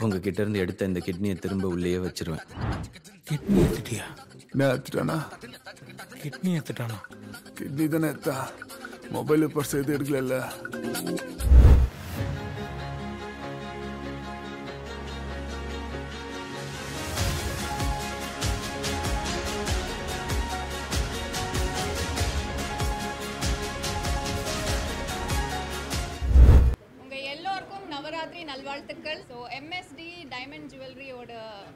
உங்ககிட்ட இருந்து எடுத்த இந்த கிட்னியை திரும்ப உள்ளேயே வச்சிருவேன். கிட்னி எடுத்துட்டியா? நான் எடுத்துட்டானா? கிட்னி எடுத்துட்டானா? கிட்னி தானே எத்தா மொபைல் பர்ஸ் எதுவும் எடுக்கல நல்வாழ்த்துக்கள். ஸோ எம்எஸ்டி டைமண்ட் ஜுவல்லரியோட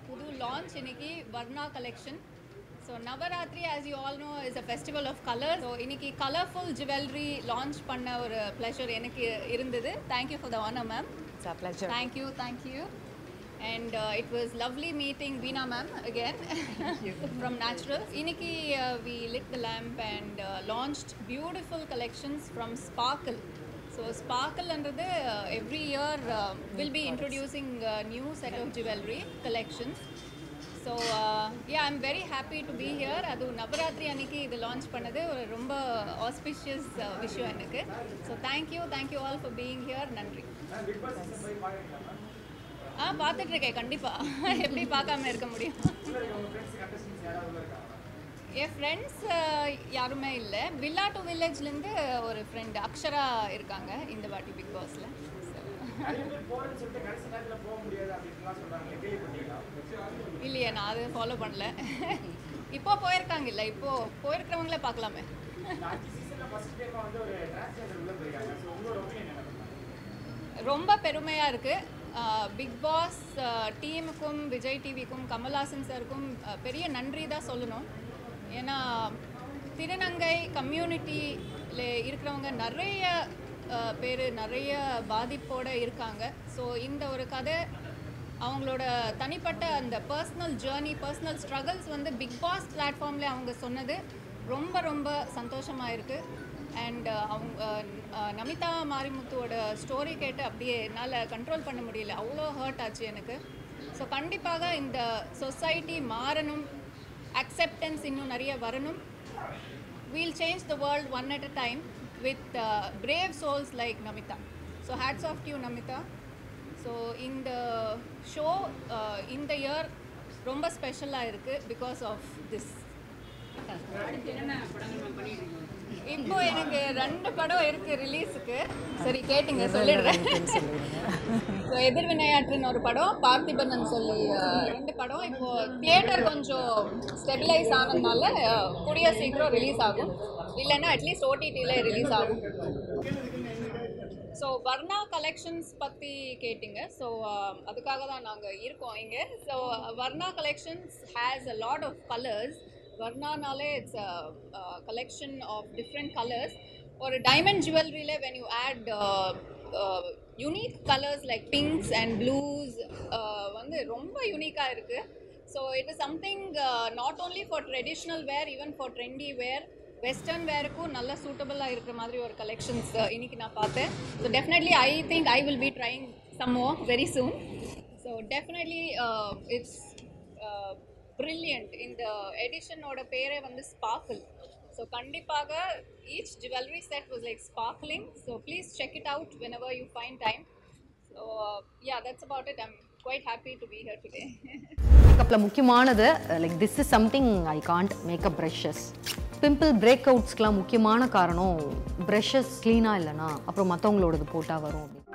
புது லான்ச் இன்னைக்கு Varna collection so Navaratri as you all know is a festival of colour so இன்னைக்கு கலர்ஃபுல் ஜுவல்லரி லான்ச் பண்ண ஒரு ப்ளஷர் எனக்கு இருந்தது. Thank you for the honour ma'am It's our pleasure. Thank you, thank you. And uh, it was lovely meeting Veena ma'am again. From Naturals. Iniki, uh, we lit the so ஸ்பார்க்கல்ன்றது every year will be introducing new set of jewellery collections so yeah I'm very happy to be here அது நவராத்திரி அன்னைக்கு இது launch பண்ணது ஒரு ரொம்ப auspicious விஷயம் எனக்கு so thank you thank you all for being here நன்றி ஆ பார்த்துட்ருக்கேன் கண்டிப்பாக எப்படி பார்க்காம இருக்க முடியும் என் ஃப்ரெண்ட்ஸ் யாருமே இல்லை. வில்லா டு வில்லேஜ்லேருந்து ஒரு ஃப்ரெண்டு அக்ஷரா இருக்காங்க இந்த வாட்டி பிக் பாஸில் இல்லையே நான் அது ஃபாலோ பண்ணல. இப்போ போயிருக்காங்க இல்லை இப்போ போயிருக்கிறவங்களே பார்க்கலாமே. ரொம்ப பெருமையாக இருக்குது பிக் பாஸ் டீமுக்கும் விஜய் டிவிக்கும் கமல்ஹாசன் சாருக்கும் பெரிய நன்றி தான் சொல்லணும். ஏன்னா திருநங்கை கம்யூனிட்டியில் இருக்கிறவங்க நிறைய பேர் நிறைய பாதிப்போடு இருக்காங்க. ஸோ இந்த ஒரு கதை அவங்களோட தனிப்பட்ட அந்த பர்சனல் ஜேர்னி பர்சனல் ஸ்ட்ரகிள்ஸ் வந்து பிக் பாஸ் பிளாட்ஃபார்மில் அவங்க சொன்னது ரொம்ப ரொம்ப சந்தோஷமாக இருக்குது அண்ட் அவங்க நமிதா மாரிமுத்துவோட ஸ்டோரி கேட்டு அப்படியே என்னால் கண்ட்ரோல் பண்ண முடியல. அவ்வளோ ஹர்ட் ஆச்சு எனக்கு. ஸோ கண்டிப்பாக இந்த சொசைட்டி மாறணும். அக்செப்டன்ஸ் இன்னும் நிறைய வரணும் we'll change the world one at a time with brave souls like Namitha so hats off you Namitha so இந்த ஷோ இந்த இயர் ரொம்ப ஸ்பெஷலாக இருக்குது பிகாஸ் ஆஃப் திஸ் இப்போ எனக்கு ரெண்டு படம் இருக்கு ரிலீஸுக்கு சரி கேட்டுங்க சொல்லிடுறேன். ஸோ எதிர்வினையாற்றுன்னு ஒரு படம். பார்த்திபன் சொல்லி ரெண்டு படம். இப்போ தியேட்டர் கொஞ்சம் ஸ்டெபிலைஸ் ஆனதுனால கூடிய சீக்கிரம் ரிலீஸ் ஆகும். இல்லைன்னா அட்லீஸ்ட் ஓடிடியில் ரிலீஸ் ஆகும். ஸோ வர்ணா கலெக்ஷன்ஸ் பற்றி கேட்டிங்க. ஸோ அதுக்காக தான் நாங்கள் இருக்கோம் இங்கே. So Varna collections has a lot of colours வர்ணானாலே it's collection of different colours ஒரு diamond ஜுவல்லரியில் when you add unique colours like pinks and blues வந்து ரொம்ப யூனிக்காக இருக்குது so it is something not only for traditional wear even for trendy wear western வேருக்கும் நல்ல சூட்டபுளாக இருக்கிற மாதிரி ஒரு கலெக்ஷன்ஸ் இன்னைக்கு நான் பார்த்தேன். So definitely I think I will be trying some more very soon so definitely it's brilliant இந்த எடிஷனோட பேரே வந்து ஸ்பார்க்கிள் ஸோ கண்டிப்பாக each jewellery set was like sparkling so please check it out whenever you find time so yeah that's about it I'm quite happy to be here today மேக்கப்பில் முக்கியமானது like this is something I can't makeup brushes pimple break அவுட்ஸ்க்கெலாம் முக்கியமான காரணம் brushes க்ளீனாக இல்லைனா அப்புறம் மற்றவங்களோடது போட்டால் வரும் அப்படின்னு.